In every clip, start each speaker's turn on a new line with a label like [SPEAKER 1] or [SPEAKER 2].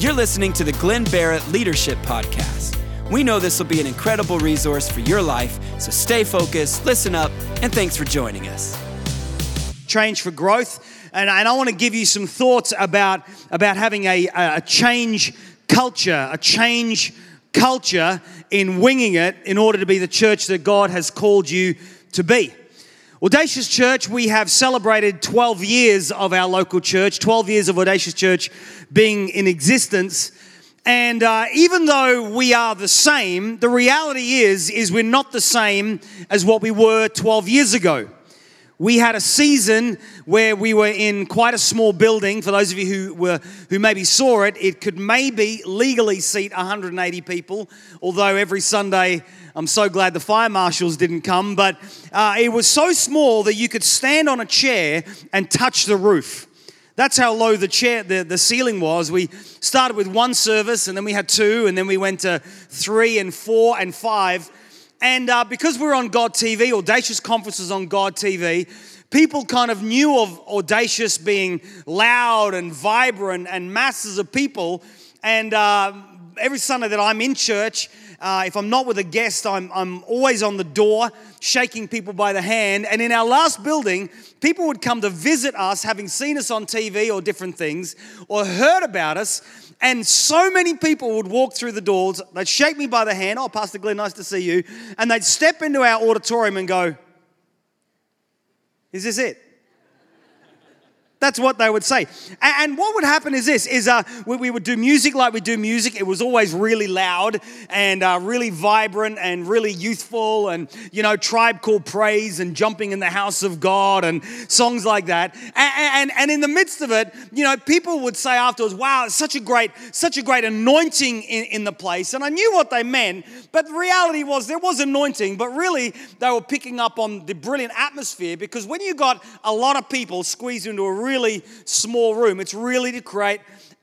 [SPEAKER 1] You're listening to the Glyn Barrett Leadership Podcast. We know this will be an incredible resource for your life, so stay focused, listen up, and thanks for joining us.
[SPEAKER 2] Change for growth. And, I want to give you some thoughts about, about having a, a change culture, a change culture in winging it in order to be the church that God has called you to be. Audacious Church, we have celebrated 12 years of our local church, 12 years of Audacious Church being in existence. And uh, even though we are the same, the reality is, is we're not the same as what we were 12 years ago. We had a season where we were in quite a small building. For those of you who were who maybe saw it, it could maybe legally seat 180 people. Although every Sunday, I'm so glad the fire marshals didn't come. But uh, it was so small that you could stand on a chair and touch the roof. That's how low the chair, the, the ceiling was. We started with one service, and then we had two, and then we went to three and four and five. And uh, because we're on God TV, Audacious Conferences on God TV, people kind of knew of Audacious being loud and vibrant and masses of people. And uh, every Sunday that I'm in church, uh, if I'm not with a guest, I'm, I'm always on the door shaking people by the hand. And in our last building, people would come to visit us, having seen us on TV or different things, or heard about us. And so many people would walk through the doors, they'd shake me by the hand, oh, Pastor Glyn, nice to see you. And they'd step into our auditorium and go, Is this it? That's what they would say. And what would happen is this, is uh, we would do music like we do music. It was always really loud and uh, really vibrant and really youthful and, you know, Tribe Called Praise and Jumping in the House of God and songs like that. And, and, and in the midst of it, you know, people would say afterwards, wow, it's such a great, such a great anointing in, in the place. And I knew what they meant, but the reality was there was anointing, but really they were picking up on the brilliant atmosphere because when you got a lot of people squeezed into a really small room. It's really to create,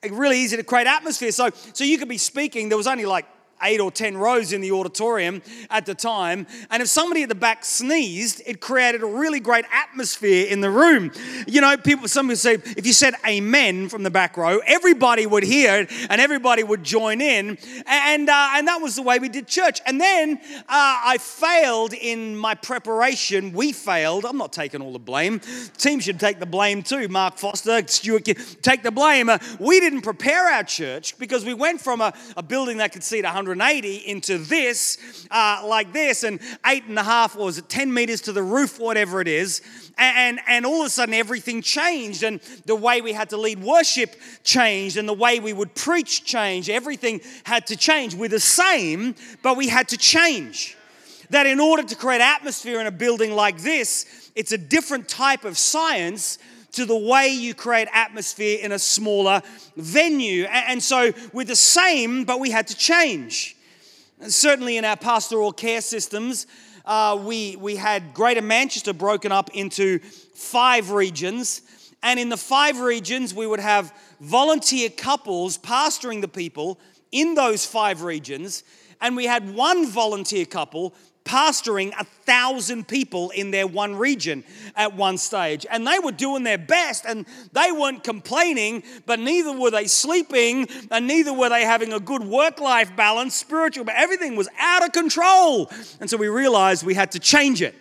[SPEAKER 2] really easy to create atmosphere. So, so you could be speaking. There was only like eight or ten rows in the auditorium at the time. And if somebody at the back sneezed, it created a really great atmosphere in the room. You know, people, some would say, if you said amen from the back row, everybody would hear it and everybody would join in. And, uh, and that was the way we did church. And then uh, I failed in my preparation. We failed. I'm not taking all the blame. team should take the blame too. Mark Foster, Stuart, take the blame. Uh, we didn't prepare our church because we went from a, a building that could seat 100 180 into this, uh, like this, and eight and a half, or was it 10 meters to the roof, whatever it is. And, and all of a sudden, everything changed, and the way we had to lead worship changed, and the way we would preach changed. Everything had to change. We're the same, but we had to change. That in order to create atmosphere in a building like this, it's a different type of science to the way you create atmosphere in a smaller venue. And so we're the same, but we had to change. certainly in our pastoral care systems, uh, we, we had Greater Manchester broken up into five regions. And in the five regions, we would have volunteer couples pastoring the people in those five regions. And we had one volunteer couple pastoring a thousand people in their one region at one stage. And they were doing their best and they weren't complaining, but neither were they sleeping and neither were they having a good work life balance, spiritual, but everything was out of control. And so we realized we had to change it.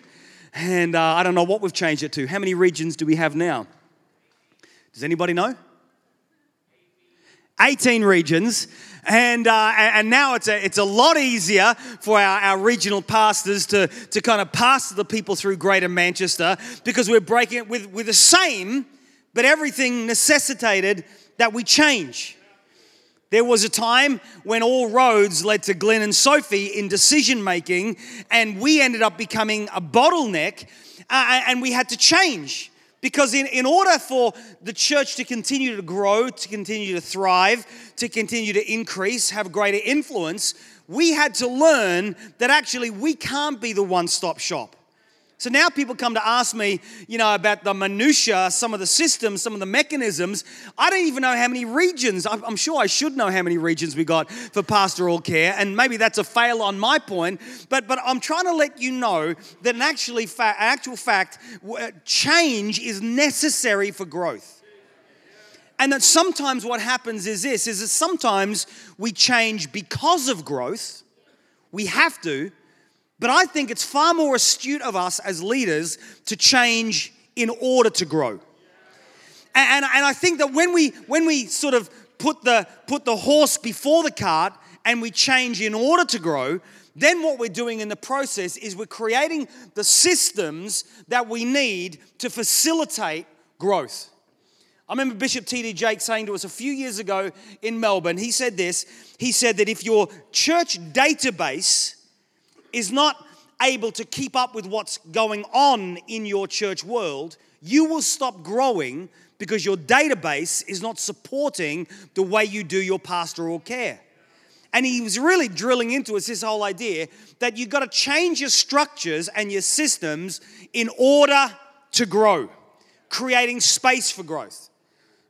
[SPEAKER 2] And uh, I don't know what we've changed it to. How many regions do we have now? Does anybody know? 18 regions. And, uh, and now it's a, it's a lot easier for our, our regional pastors to, to kind of pastor the people through Greater Manchester because we're breaking it with, with the same, but everything necessitated that we change. There was a time when all roads led to Glyn and Sophie in decision making, and we ended up becoming a bottleneck, uh, and we had to change. Because in, in order for the church to continue to grow, to continue to thrive, to continue to increase, have greater influence, we had to learn that actually we can't be the one stop shop. So now people come to ask me, you know, about the minutia, some of the systems, some of the mechanisms. I don't even know how many regions. I'm sure I should know how many regions we got for pastoral care, and maybe that's a fail on my point. But but I'm trying to let you know that in actually actual fact, uh, change is necessary for growth. And that sometimes what happens is this is that sometimes we change because of growth. We have to, but I think it's far more astute of us as leaders to change in order to grow. And, and, I think that when we when we sort of put the put the horse before the cart and we change in order to grow, then what we're doing in the process is we're creating the systems that we need to facilitate growth. I remember Bishop T.D. Jakes saying to us a few years ago in Melbourne, he said this. He said that if your church database is not able to keep up with what's going on in your church world, you will stop growing because your database is not supporting the way you do your pastoral care. And he was really drilling into us this whole idea that you've got to change your structures and your systems in order to grow, creating space for growth.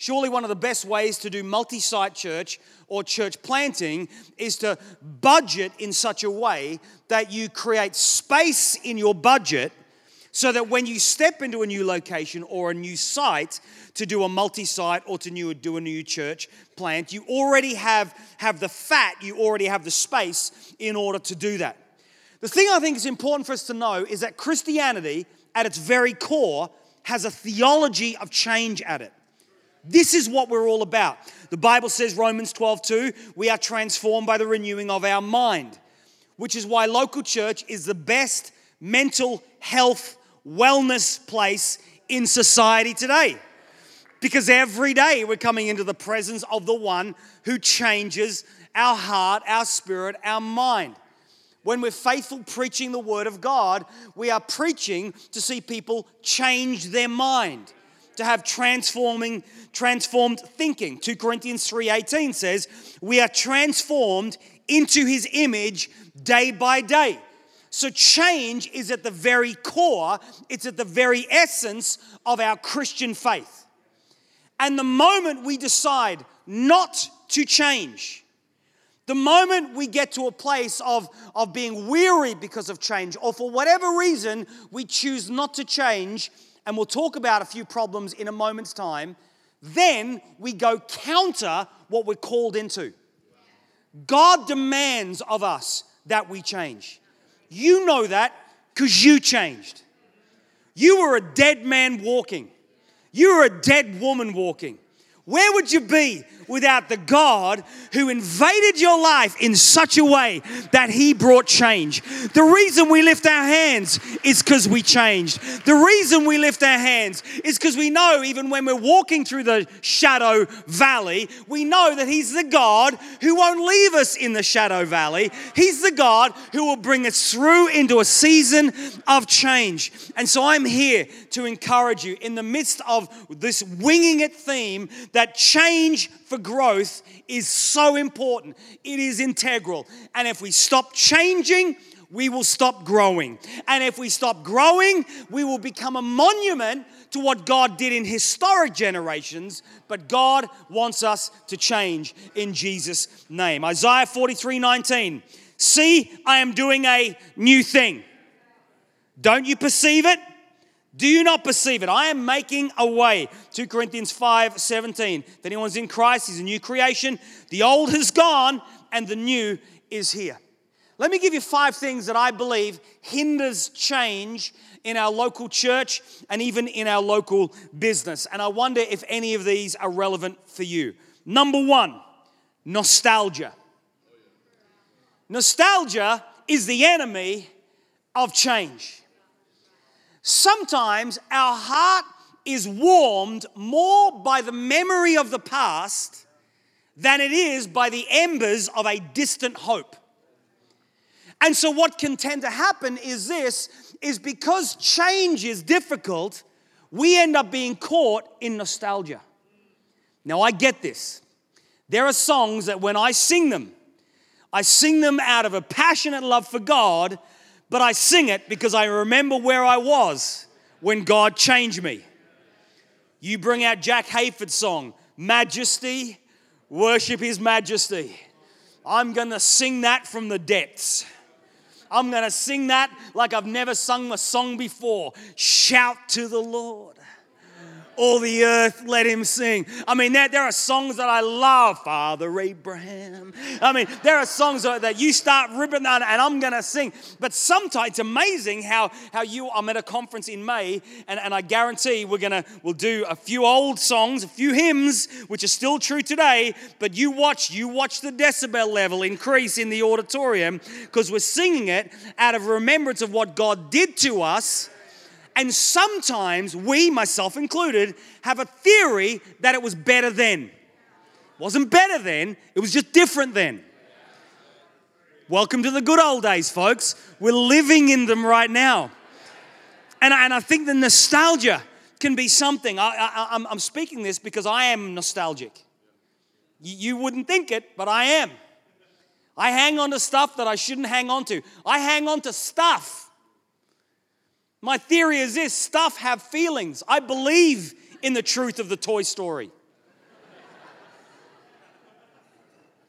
[SPEAKER 2] Surely, one of the best ways to do multi site church or church planting is to budget in such a way that you create space in your budget so that when you step into a new location or a new site to do a multi site or to new, do a new church plant, you already have, have the fat, you already have the space in order to do that. The thing I think is important for us to know is that Christianity, at its very core, has a theology of change at it. This is what we're all about. The Bible says, Romans 12, 2, we are transformed by the renewing of our mind, which is why local church is the best mental health, wellness place in society today. Because every day we're coming into the presence of the one who changes our heart, our spirit, our mind. When we're faithful preaching the word of God, we are preaching to see people change their mind to have transforming transformed thinking. 2 corinthians 3.18 says we are transformed into his image day by day. So change is at the very core it's at the very essence of our christian faith. And the moment we decide not to change the moment we get to a place of, of being weary because of change, or for whatever reason we choose not to change, and we'll talk about a few problems in a moment's time, then we go counter what we're called into. God demands of us that we change. You know that because you changed. You were a dead man walking, you were a dead woman walking. Where would you be without the God who invaded your life in such a way that He brought change? The reason we lift our hands is because we changed. The reason we lift our hands is because we know, even when we're walking through the shadow valley, we know that He's the God who won't leave us in the shadow valley. He's the God who will bring us through into a season of change. And so I'm here to encourage you in the midst of this winging it theme that change for growth is so important. It is integral. And if we stop changing, we will stop growing. And if we stop growing, we will become a monument to what God did in historic generations. But God wants us to change in Jesus' name. Isaiah 43 19. See, I am doing a new thing. Don't you perceive it? Do you not perceive it? I am making a way. 2 Corinthians 5 17. If anyone's in Christ, he's a new creation. The old has gone and the new is here. Let me give you five things that I believe hinders change in our local church and even in our local business. And I wonder if any of these are relevant for you. Number one, nostalgia. Nostalgia is the enemy of change. Sometimes our heart is warmed more by the memory of the past than it is by the embers of a distant hope. And so what can tend to happen is this is because change is difficult, we end up being caught in nostalgia. Now I get this. There are songs that when I sing them, I sing them out of a passionate love for God but I sing it because I remember where I was when God changed me. You bring out Jack Hayford's song, Majesty, worship His Majesty. I'm gonna sing that from the depths. I'm gonna sing that like I've never sung a song before. Shout to the Lord. All the earth let him sing. I mean, there, there are songs that I love, Father Abraham. I mean, there are songs that you start ripping on and I'm gonna sing. But sometimes it's amazing how, how you, I'm at a conference in May, and, and I guarantee we're gonna, we'll do a few old songs, a few hymns, which are still true today, but you watch, you watch the decibel level increase in the auditorium because we're singing it out of remembrance of what God did to us and sometimes we, myself included, have a theory that it was better then. It wasn't better then, it was just different then. Welcome to the good old days, folks. We're living in them right now. And I, and I think the nostalgia can be something. I, am speaking this because I am nostalgic. You, you wouldn't think it, but I am. I hang on to stuff that I shouldn't hang on to. I hang on to stuff my theory is this stuff have feelings. I believe in the truth of the Toy Story.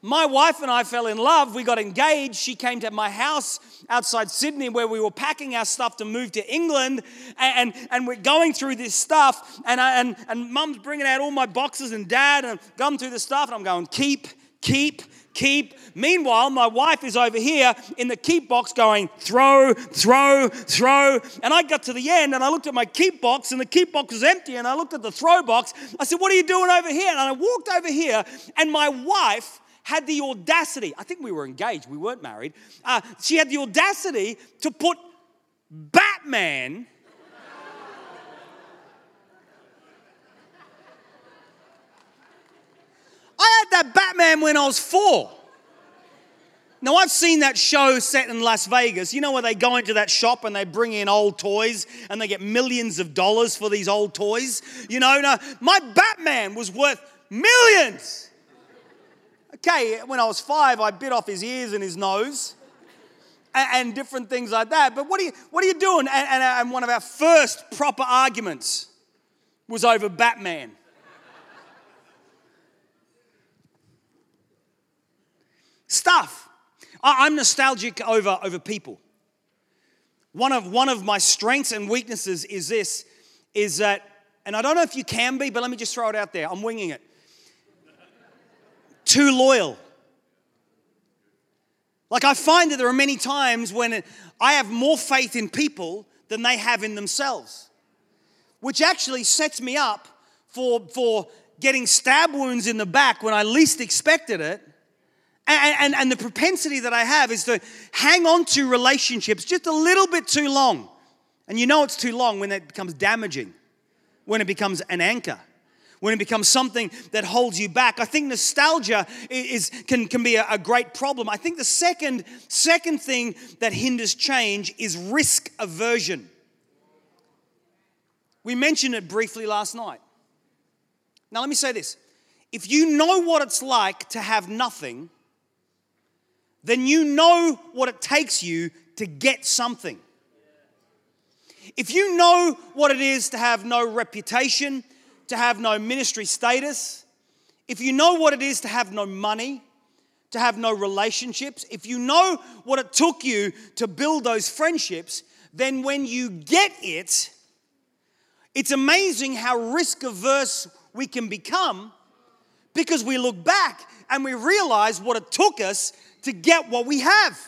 [SPEAKER 2] My wife and I fell in love. We got engaged. She came to my house outside Sydney where we were packing our stuff to move to England. And, and, we're going through this stuff. And, I, and, and mum's bringing out all my boxes and dad and going through the stuff. And I'm going, keep, keep, keep. Meanwhile, my wife is over here in the keep box going, throw, throw, throw. And I got to the end and I looked at my keep box and the keep box was empty. And I looked at the throw box. I said, What are you doing over here? And I walked over here and my wife had the audacity, I think we were engaged, we weren't married. Uh, she had the audacity to put Batman. I had that Batman when I was four. Now, I've seen that show set in Las Vegas. You know where they go into that shop and they bring in old toys and they get millions of dollars for these old toys? You know, no, my Batman was worth millions. Okay, when I was five, I bit off his ears and his nose and, and different things like that. But what are you, what are you doing? And, and, and one of our first proper arguments was over Batman. Stuff. I'm nostalgic over, over people. One of, one of my strengths and weaknesses is this, is that, and I don't know if you can be, but let me just throw it out there. I'm winging it. Too loyal. Like I find that there are many times when I have more faith in people than they have in themselves, which actually sets me up for, for getting stab wounds in the back when I least expected it and, and, and, the propensity that I have is to hang on to relationships just a little bit too long. And you know it's too long when it becomes damaging, when it becomes an anchor, when it becomes something that holds you back. I think nostalgia is, can, can be a, a great problem. I think the second, second thing that hinders change is risk aversion. We mentioned it briefly last night. Now, let me say this if you know what it's like to have nothing, then you know what it takes you to get something. If you know what it is to have no reputation, to have no ministry status, if you know what it is to have no money, to have no relationships, if you know what it took you to build those friendships, then when you get it, it's amazing how risk averse we can become because we look back and we realize what it took us to get what we have.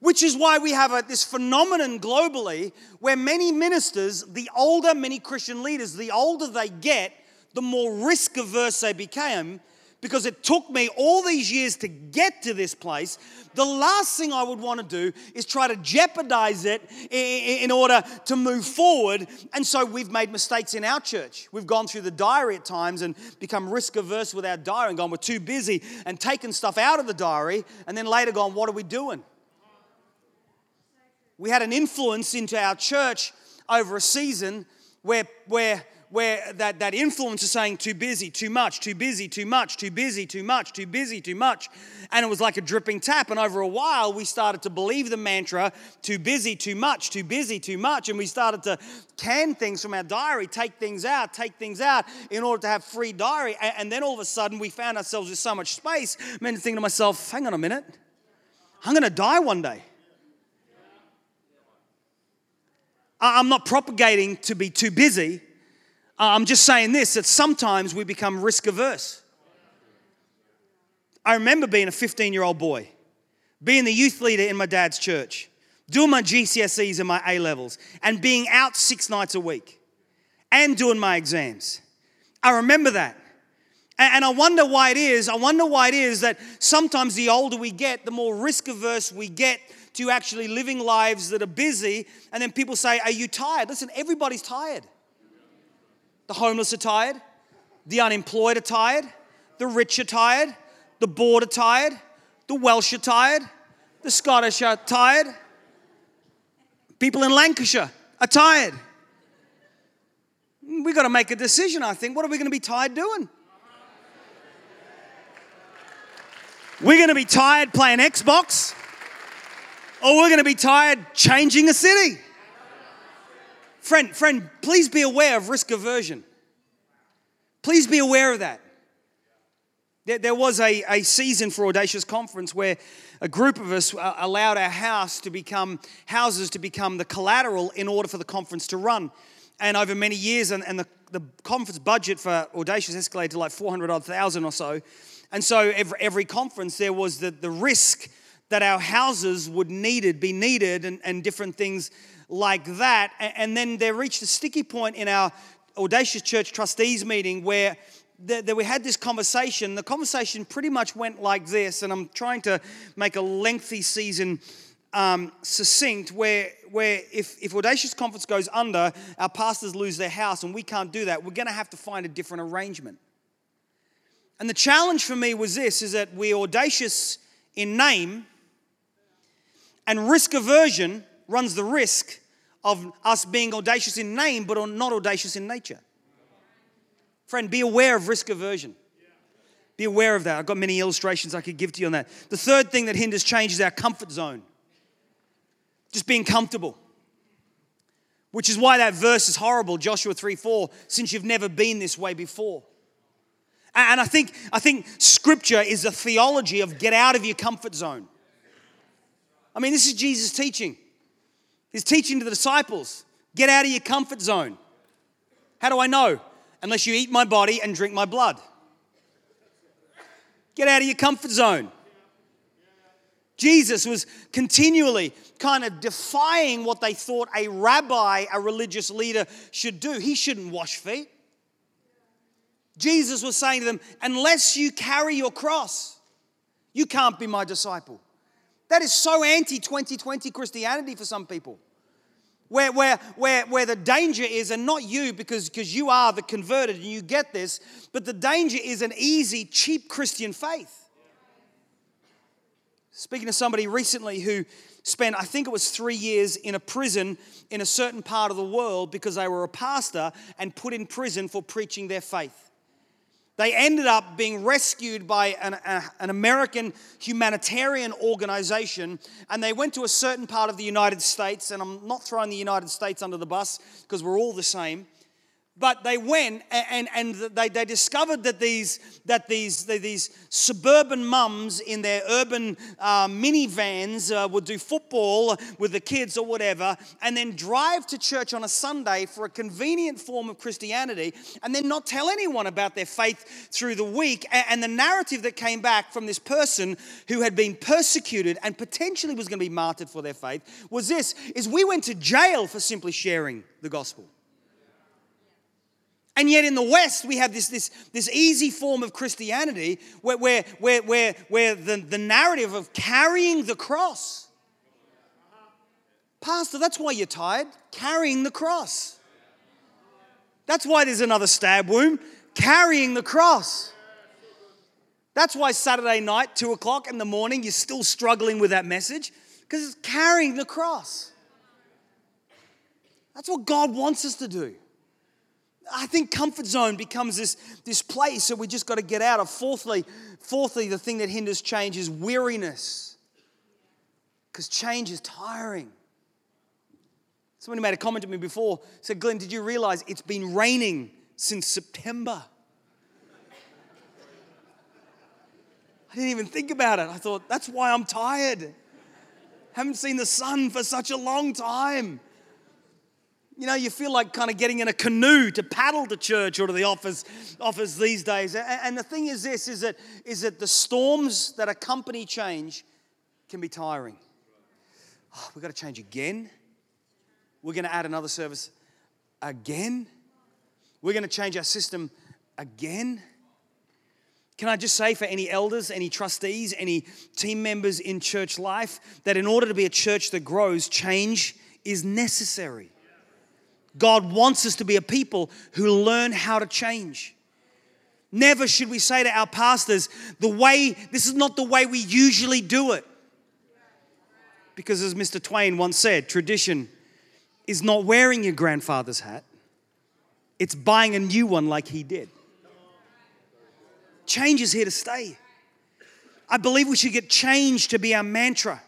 [SPEAKER 2] Which is why we have a, this phenomenon globally where many ministers, the older many Christian leaders, the older they get, the more risk averse they became because it took me all these years to get to this place. The last thing I would want to do is try to jeopardize it in order to move forward. And so we've made mistakes in our church. We've gone through the diary at times and become risk averse with our diary and gone, we're too busy and taken stuff out of the diary and then later gone, what are we doing? We had an influence into our church over a season where, where where that, that influence is saying too busy, too much, too busy, too much, too busy, too much, too busy, too much. And it was like a dripping tap. And over a while, we started to believe the mantra too busy, too much, too busy, too much. And we started to can things from our diary, take things out, take things out in order to have free diary. And then all of a sudden, we found ourselves with so much space. I mean, thinking to myself, hang on a minute, I'm going to die one day. I'm not propagating to be too busy. Uh, I'm just saying this that sometimes we become risk averse. I remember being a 15 year old boy, being the youth leader in my dad's church, doing my GCSEs and my A levels, and being out six nights a week and doing my exams. I remember that. And I wonder why it is. I wonder why it is that sometimes the older we get, the more risk averse we get to actually living lives that are busy. And then people say, Are you tired? Listen, everybody's tired. The homeless are tired, the unemployed are tired, the rich are tired, the bored are tired, the Welsh are tired, the Scottish are tired, people in Lancashire are tired. We've got to make a decision, I think. What are we going to be tired doing? We're going to be tired playing Xbox, or we're going to be tired changing a city. Friend, friend, please be aware of risk aversion. Please be aware of that. There, there was a, a season for Audacious Conference where a group of us uh, allowed our house to become houses to become the collateral in order for the conference to run. And over many years, and, and the, the conference budget for Audacious escalated to like 400 odd thousand or so. And so every, every conference, there was the, the risk that our houses would needed, be needed, and, and different things like that. And then there reached a sticky point in our Audacious Church trustees meeting where that we had this conversation. The conversation pretty much went like this, and I'm trying to make a lengthy season um, succinct. Where, where if, if Audacious Conference goes under, our pastors lose their house, and we can't do that. We're going to have to find a different arrangement. And the challenge for me was this: is that we're audacious in name, and risk aversion runs the risk of us being audacious in name, but not audacious in nature. Friend, be aware of risk aversion. Be aware of that. I've got many illustrations I could give to you on that. The third thing that hinders change is our comfort zone. Just being comfortable. Which is why that verse is horrible, Joshua 3 4, since you've never been this way before. And I think, I think scripture is a theology of get out of your comfort zone. I mean, this is Jesus' teaching. He's teaching to the disciples get out of your comfort zone. How do I know? Unless you eat my body and drink my blood. Get out of your comfort zone. Jesus was continually kind of defying what they thought a rabbi, a religious leader, should do. He shouldn't wash feet. Jesus was saying to them, Unless you carry your cross, you can't be my disciple. That is so anti 2020 Christianity for some people. Where, where, where, where the danger is, and not you because, because you are the converted and you get this, but the danger is an easy, cheap Christian faith. Speaking to somebody recently who spent, I think it was three years in a prison in a certain part of the world because they were a pastor and put in prison for preaching their faith. They ended up being rescued by an, a, an, American humanitarian organization, and they went to a certain part of the United States. And I'm not throwing the United States under the bus because we're all the same. But they went and, and they, they discovered that these, that these, these suburban mums in their urban uh, minivans uh, would do football with the kids or whatever, and then drive to church on a Sunday for a convenient form of Christianity, and then not tell anyone about their faith through the week. And the narrative that came back from this person who had been persecuted and potentially was going to be martyred for their faith was this: is we went to jail for simply sharing the gospel. And yet in the West, we have this, this, this easy form of Christianity where, where, where, where, where the, the narrative of carrying the cross. Pastor, that's why you're tired, carrying the cross. That's why there's another stab wound, carrying the cross. That's why Saturday night, two o'clock in the morning, you're still struggling with that message because it's carrying the cross. That's what God wants us to do. I think comfort zone becomes this, this place that we just got to get out of. Fourthly, fourthly, the thing that hinders change is weariness. Because change is tiring. Somebody made a comment to me before, said, Glyn, did you realize it's been raining since September? I didn't even think about it. I thought, that's why I'm tired. Haven't seen the sun for such a long time. You know, you feel like kind of getting in a canoe to paddle to church or to the office, office these days. And the thing is this is that, is that the storms that accompany change can be tiring. Oh, we've got to change again. We're going to add another service again. We're going to change our system again. Can I just say for any elders, any trustees, any team members in church life, that in order to be a church that grows, change is necessary. God wants us to be a people who learn how to change. Never should we say to our pastors, the way, this is not the way we usually do it. Because as Mr. Twain once said, tradition is not wearing your grandfather's hat, it's buying a new one like he did. Change is here to stay. I believe we should get change to be our mantra.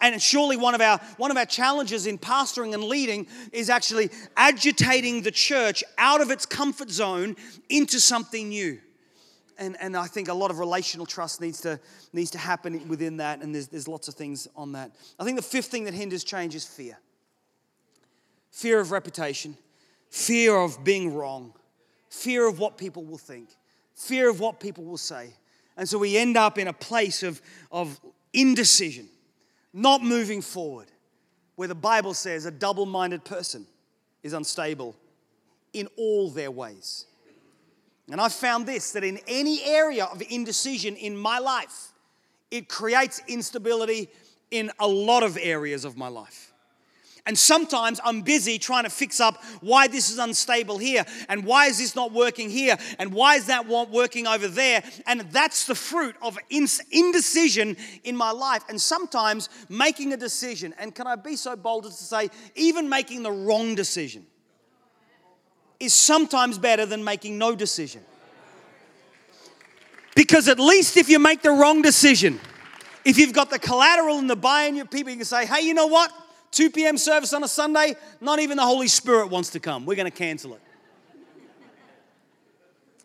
[SPEAKER 2] And surely one of our one of our challenges in pastoring and leading is actually agitating the church out of its comfort zone into something new. And, and I think a lot of relational trust needs to, needs to happen within that, and there's, there's lots of things on that. I think the fifth thing that hinders change is fear fear of reputation, fear of being wrong, fear of what people will think, fear of what people will say. And so we end up in a place of, of indecision not moving forward, where the Bible says a double minded person is unstable in all their ways. And I've found this that in any area of indecision in my life, it creates instability in a lot of areas of my life. And sometimes I'm busy trying to fix up why this is unstable here, and why is this not working here, and why is that working over there. And that's the fruit of indecision in my life. And sometimes making a decision, and can I be so bold as to say, even making the wrong decision is sometimes better than making no decision. Because at least if you make the wrong decision, if you've got the collateral and the buy in your people, you can say, hey, you know what? 2 p.m. service on a Sunday, not even the Holy Spirit wants to come. We're going to cancel it.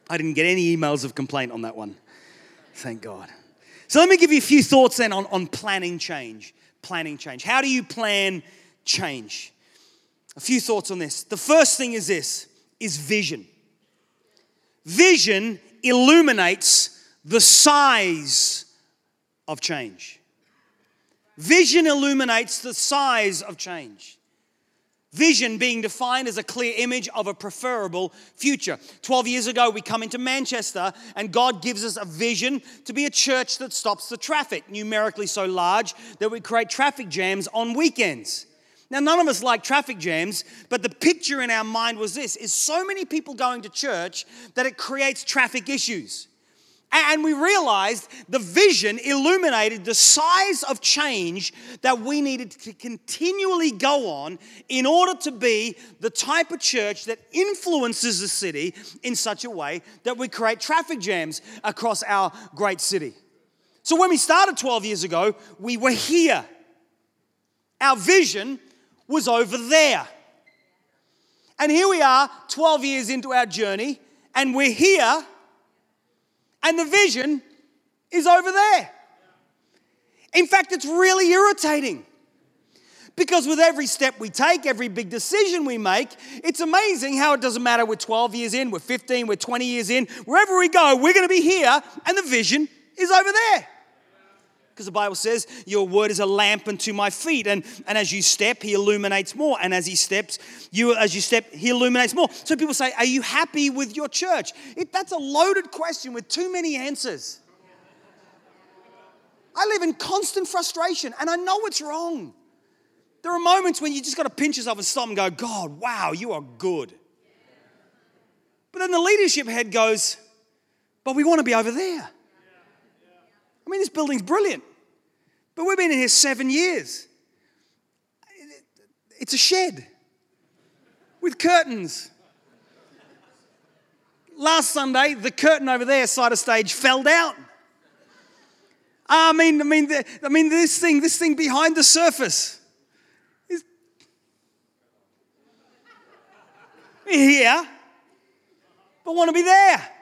[SPEAKER 2] I didn't get any emails of complaint on that one. Thank God. So let me give you a few thoughts then on, on planning change. Planning change. How do you plan change? A few thoughts on this. The first thing is this is vision. Vision illuminates the size of change. Vision illuminates the size of change. Vision being defined as a clear image of a preferable future. 12 years ago, we come into Manchester, and God gives us a vision to be a church that stops the traffic, numerically so large that we create traffic jams on weekends. Now, none of us like traffic jams, but the picture in our mind was this is so many people going to church that it creates traffic issues. And we realized the vision illuminated the size of change that we needed to continually go on in order to be the type of church that influences the city in such a way that we create traffic jams across our great city. So when we started 12 years ago, we were here. Our vision was over there. And here we are, 12 years into our journey, and we're here and the vision is over there. In fact, it's really irritating. Because with every step we take, every big decision we make, it's amazing how it doesn't matter we're 12 years in, we're 15, we're 20 years in, wherever we go, we're going to be here, and the vision is over there. Because the Bible says, Your word is a lamp unto my feet. And, and as you step, he illuminates more. And as he steps, you as you step, he illuminates more. So people say, Are you happy with your church? It, that's a loaded question with too many answers. I live in constant frustration and I know it's wrong. There are moments when you just got to pinch yourself and stop and go, God, wow, you are good. But then the leadership head goes, But we want to be over there. I mean, this building's brilliant, but we've been in here seven years. It's a shed with curtains. Last Sunday, the curtain over there, side of stage, fell down. Ah, I mean, I mean, I mean, this thing, this thing behind the surface is here, but want to be there.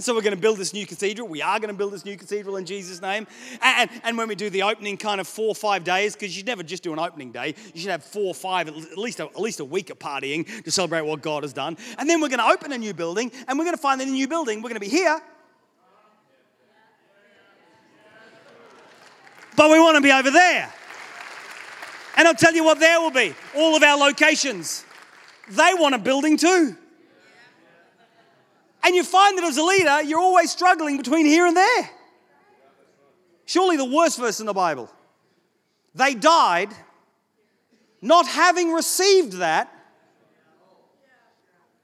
[SPEAKER 2] So we're going to build this new cathedral. We are going to build this new cathedral in Jesus' name. And, and when we do the opening kind of four or five days, because you never just do an opening day, you should have four or five, at least a, at least a week of partying to celebrate what God has done. And then we're going to open a new building, and we're going to find that the new building, we're going to be here. But we want to be over there. And I'll tell you what there will be all of our locations. They want a building too. And you find that as a leader, you're always struggling between here and there. Surely the worst verse in the Bible. They died not having received that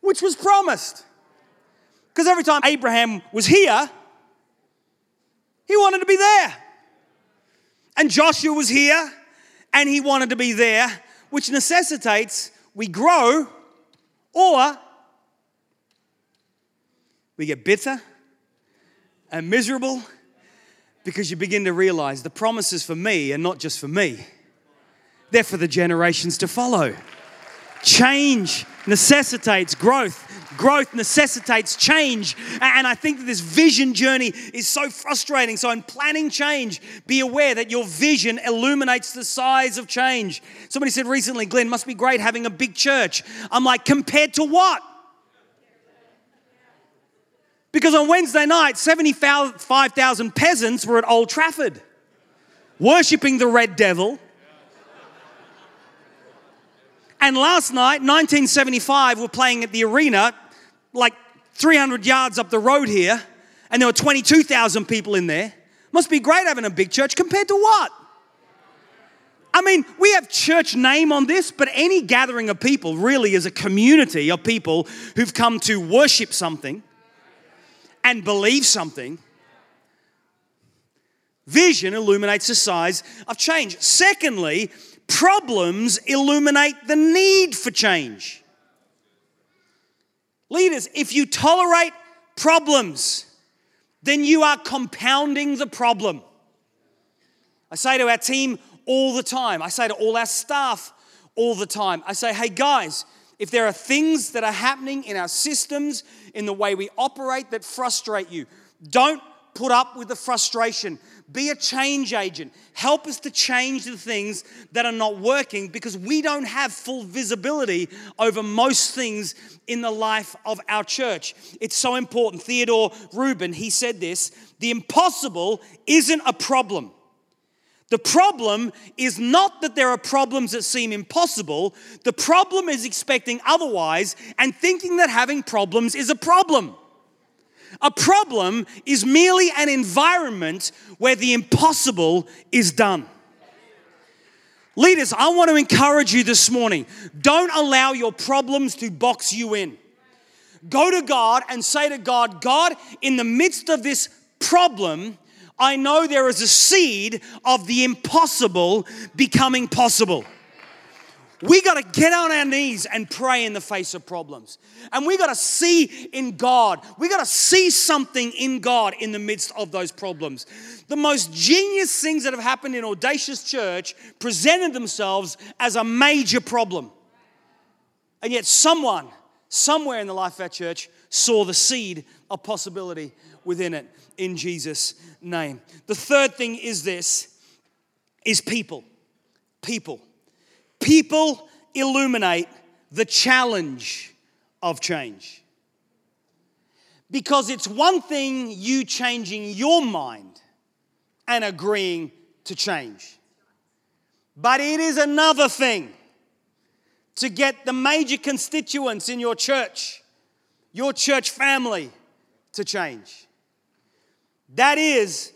[SPEAKER 2] which was promised. Because every time Abraham was here, he wanted to be there. And Joshua was here, and he wanted to be there, which necessitates we grow or we get bitter and miserable because you begin to realize the promises for me are not just for me, they're for the generations to follow. Change necessitates growth. Growth necessitates change. And I think that this vision journey is so frustrating. So, in planning change, be aware that your vision illuminates the size of change. Somebody said recently, Glyn, must be great having a big church. I'm like, compared to what? Because on Wednesday night, 75,000 peasants were at Old Trafford worshipping the Red Devil. And last night, 1975, we're playing at the arena, like 300 yards up the road here, and there were 22,000 people in there. Must be great having a big church compared to what? I mean, we have church name on this, but any gathering of people really is a community of people who've come to worship something and believe something, vision illuminates the size of change. Secondly, problems illuminate the need for change. Leaders, if you tolerate problems, then you are compounding the problem. I say to our team all the time, I say to all our staff all the time, I say, hey guys, if there are things that are happening in our systems, in the way we operate that frustrate you, don't put up with the frustration. Be a change agent. Help us to change the things that are not working because we don't have full visibility over most things in the life of our church. It's so important. Theodore Rubin, he said this the impossible isn't a problem. The problem is not that there are problems that seem impossible. The problem is expecting otherwise and thinking that having problems is a problem. A problem is merely an environment where the impossible is done. Leaders, I want to encourage you this morning don't allow your problems to box you in. Go to God and say to God, God, in the midst of this problem, I know there is a seed of the impossible becoming possible. We got to get on our knees and pray in the face of problems. And we got to see in God, we got to see something in God in the midst of those problems. The most genius things that have happened in Audacious Church presented themselves as a major problem. And yet, someone, somewhere in the life of our church, saw the seed of possibility within it in Jesus' name. The third thing is this is people. People. People illuminate the challenge of change. Because it's one thing you changing your mind and agreeing to change. But it is another thing to get the major constituents in your church, your church family, to change. That is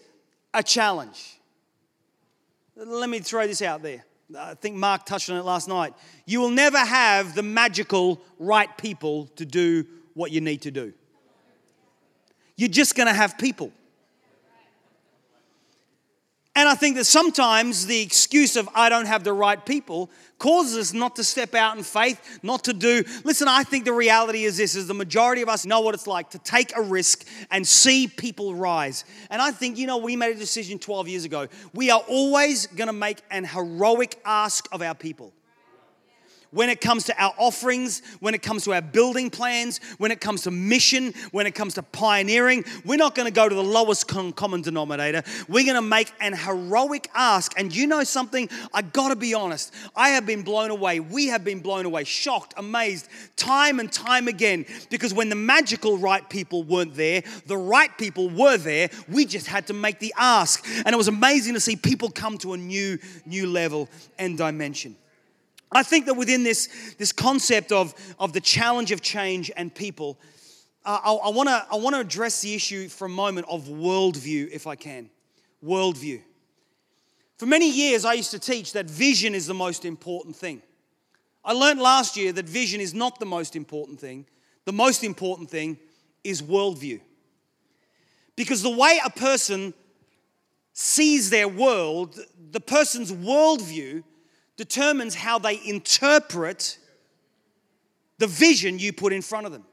[SPEAKER 2] a challenge. Let me throw this out there. I think Mark touched on it last night. You will never have the magical right people to do what you need to do. You're just going to have people. I think that sometimes the excuse of I don't have the right people causes us not to step out in faith, not to do. Listen, I think the reality is this is the majority of us know what it's like to take a risk and see people rise. And I think, you know, we made a decision 12 years ago. We are always going to make an heroic ask of our people. When it comes to our offerings, when it comes to our building plans, when it comes to mission, when it comes to pioneering, we're not going to go to the lowest common denominator. We're going to make an heroic ask. And you know something? I got to be honest. I have been blown away. We have been blown away, shocked, amazed, time and time again. Because when the magical right people weren't there, the right people were there. We just had to make the ask. And it was amazing to see people come to a new, new level and dimension. I think that within this, this concept of, of the challenge of change and people, uh, I, I want to I wanna address the issue for a moment of worldview, if I can. Worldview. For many years, I used to teach that vision is the most important thing. I learned last year that vision is not the most important thing. The most important thing is worldview. Because the way a person sees their world, the person's worldview determines how they interpret the vision you put in front of them.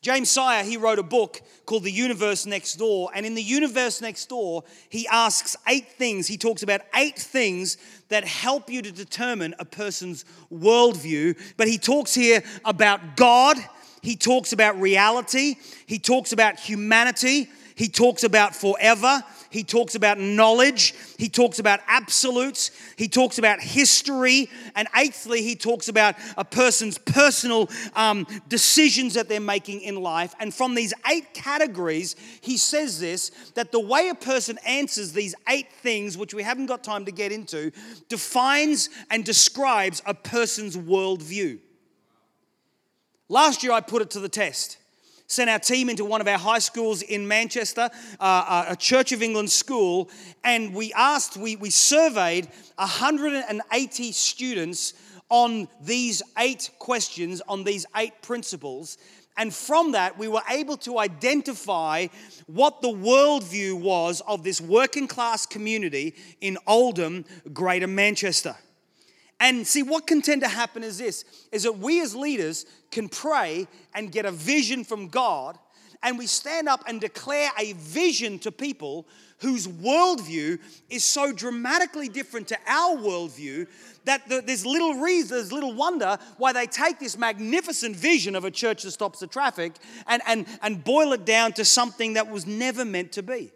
[SPEAKER 2] James Sire, he wrote a book called The Universe Next Door. And in The Universe Next Door, he asks eight things. He talks about eight things that help you to determine a person's worldview. But he talks here about God, he talks about reality, he talks about humanity, he talks about forever, he talks about knowledge. He talks about absolutes. He talks about history. And eighthly, he talks about a person's personal um, decisions that they're making in life. And from these eight categories, he says this that the way a person answers these eight things, which we haven't got time to get into, defines and describes a person's worldview. Last year, I put it to the test sent our team into one of our high schools in Manchester, uh, uh a Church of England school, and we asked, we, we surveyed 180 students on these eight questions, on these eight principles. And from that, we were able to identify what the worldview was of this working class community in Oldham, Greater Manchester. And see, what can tend to happen is this is that we as leaders can pray and get a vision from God, and we stand up and declare a vision to people whose worldview is so dramatically different to our worldview that there's little reason, there's little wonder why they take this magnificent vision of a church that stops the traffic and, and, and boil it down to something that was never meant to be.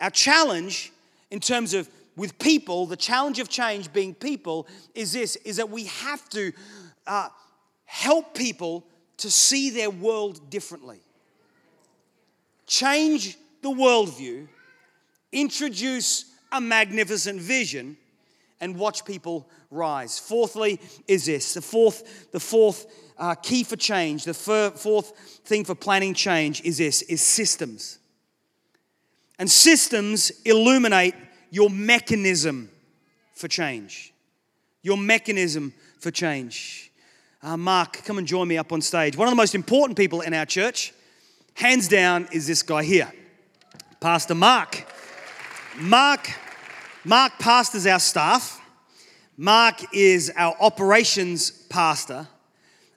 [SPEAKER 2] Our challenge in terms of with people, the challenge of change being people is this is that we have to uh, help people to see their world differently. Change the worldview, introduce a magnificent vision, and watch people rise. Fourthly, is this the fourth, the fourth uh, key for change, the fourth thing for planning change is this: is systems. And systems illuminate your mechanism for change. Your mechanism for change. Uh, Mark, come and join me up on stage. One of the most important people in our church, hands down, is this guy here, Pastor Mark. Mark, Mark pastors our staff. Mark is our operations pastor.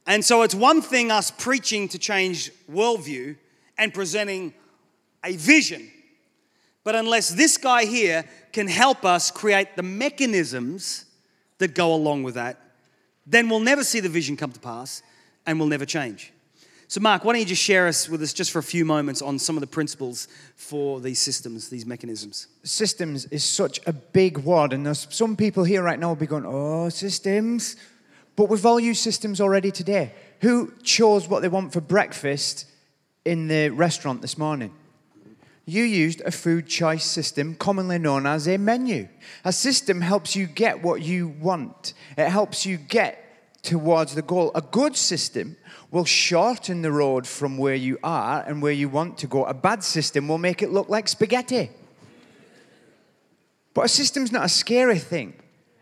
[SPEAKER 2] And so it's one thing us preaching to change worldview and presenting a vision. But unless this guy here can help us create the mechanisms that go along with that, then we'll never see the vision come to pass and we'll never change. So, Mark, why don't you just share us with us just for a few moments on some of the principles for these systems, these mechanisms?
[SPEAKER 3] Systems is such a big word, and there's some people here right now will be going, "Oh, systems," but we've all used systems already today. Who chose what they want for breakfast in the restaurant this morning? You used a food choice system commonly known as a menu. A system helps you get what you want, it helps you get towards the goal. A good system will shorten the road from where you are and where you want to go. A bad system will make it look like spaghetti. But a system's not a scary thing.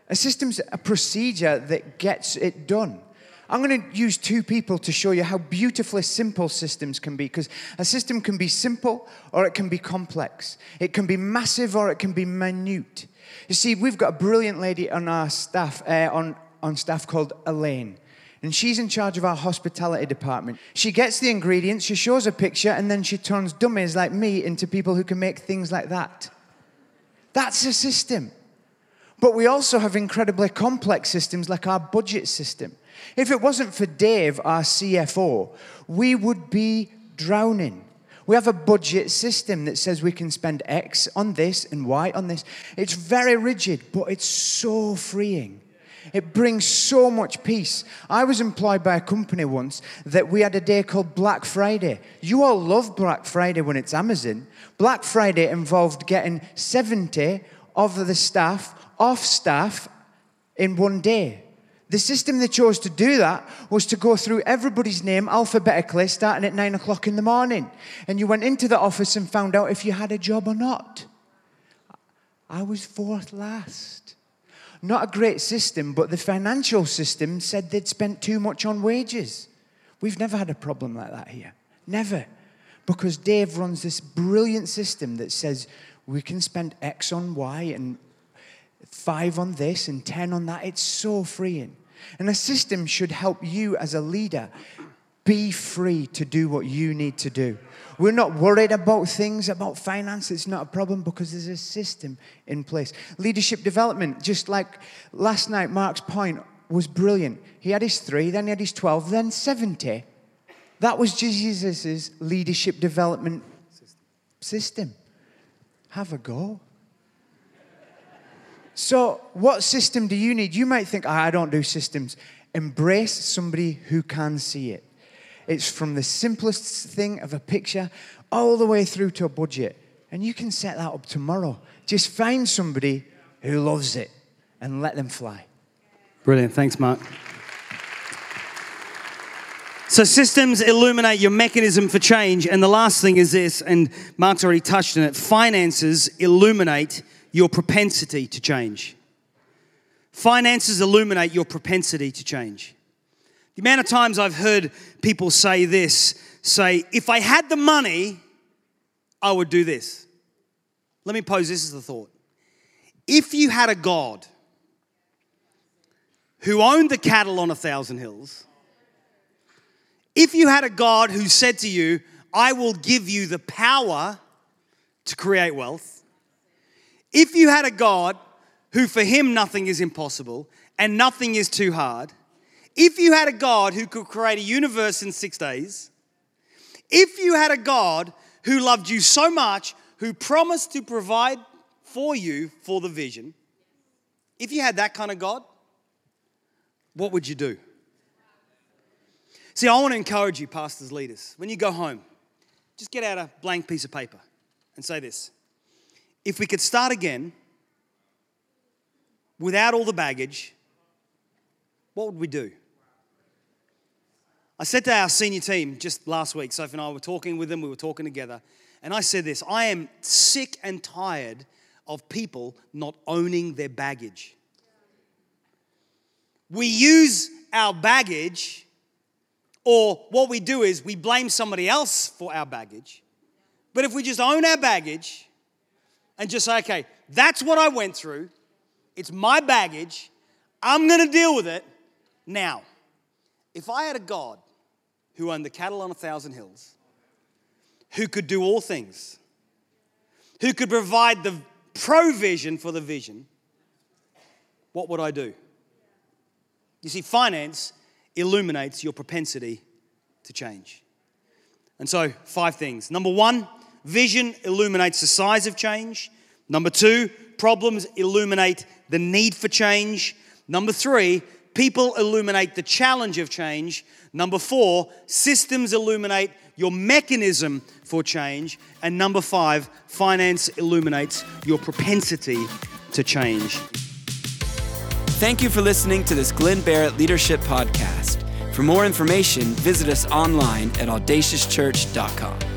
[SPEAKER 3] A system's a procedure that gets it done. I'm going to use two people to show you how beautifully simple systems can be because a system can be simple or it can be complex. It can be massive or it can be minute. You see, we've got a brilliant lady on our staff, uh, on, on staff called Elaine. And she's in charge of our hospitality department. She gets the ingredients, she shows a picture, and then she turns dummies like me into people who can make things like that. That's a system. But we also have incredibly complex systems like our budget system. If it wasn't for Dave, our CFO, we would be drowning. We have a budget system that says we can spend X on this and Y on this. It's very rigid, but it's so freeing. It brings so much peace. I was employed by a company once that we had a day called Black Friday. You all love Black Friday when it's Amazon. Black Friday involved getting 70 of the staff off staff in one day. The system they chose to do that was to go through everybody's name alphabetically, starting at nine o'clock in the morning. And you went into the office and found out if you had a job or not. I was fourth last. Not a great system, but the financial system said they'd spent too much on wages. We've never had a problem like that here. Never. Because Dave runs this brilliant system that says we can spend X on Y and five on this and 10 on that. It's so freeing. And a system should help you as a leader be free to do what you need to do. We're not worried about things, about finance. It's not a problem because there's a system in place. Leadership development, just like last night, Mark's point was brilliant. He had his three, then he had his 12, then 70. That was Jesus' leadership development system. Have a go. So, what system do you need? You might think, oh, I don't do systems. Embrace somebody who can see it. It's from the simplest thing of a picture all the way through to a budget. And you can set that up tomorrow. Just find somebody who loves it and let them fly.
[SPEAKER 2] Brilliant. Thanks, Mark. So, systems illuminate your mechanism for change. And the last thing is this, and Mark's already touched on it finances illuminate your propensity to change. Finances illuminate your propensity to change. The amount of times I've heard people say this say, if I had the money, I would do this. Let me pose this as the thought. If you had a God who owned the cattle on a thousand hills, if you had a God who said to you, I will give you the power to create wealth, if you had a God who for him nothing is impossible and nothing is too hard, if you had a God who could create a universe in six days, if you had a God who loved you so much, who promised to provide for you for the vision, if you had that kind of God, what would you do? See, I want to encourage you, pastors, leaders, when you go home, just get out a blank piece of paper and say this if we could start again without all the baggage, what would we do? I said to our senior team just last week, Sophie and I were talking with them, we were talking together, and I said this I am sick and tired of people not owning their baggage. We use our baggage, or what we do is we blame somebody else for our baggage. But if we just own our baggage, and just say, okay, that's what I went through. It's my baggage. I'm going to deal with it now. If I had a God who owned the cattle on a thousand hills, who could do all things, who could provide the provision for the vision, what would I do? You see, finance illuminates your propensity to change. And so, five things. Number one, Vision illuminates the size of change. Number two, problems illuminate the need for change. Number three, people illuminate the challenge of change. Number four, systems illuminate your mechanism for change. And number five, finance illuminates your propensity to change.
[SPEAKER 1] Thank you for listening to this Glyn Barrett Leadership Podcast. For more information, visit us online at audaciouschurch.com.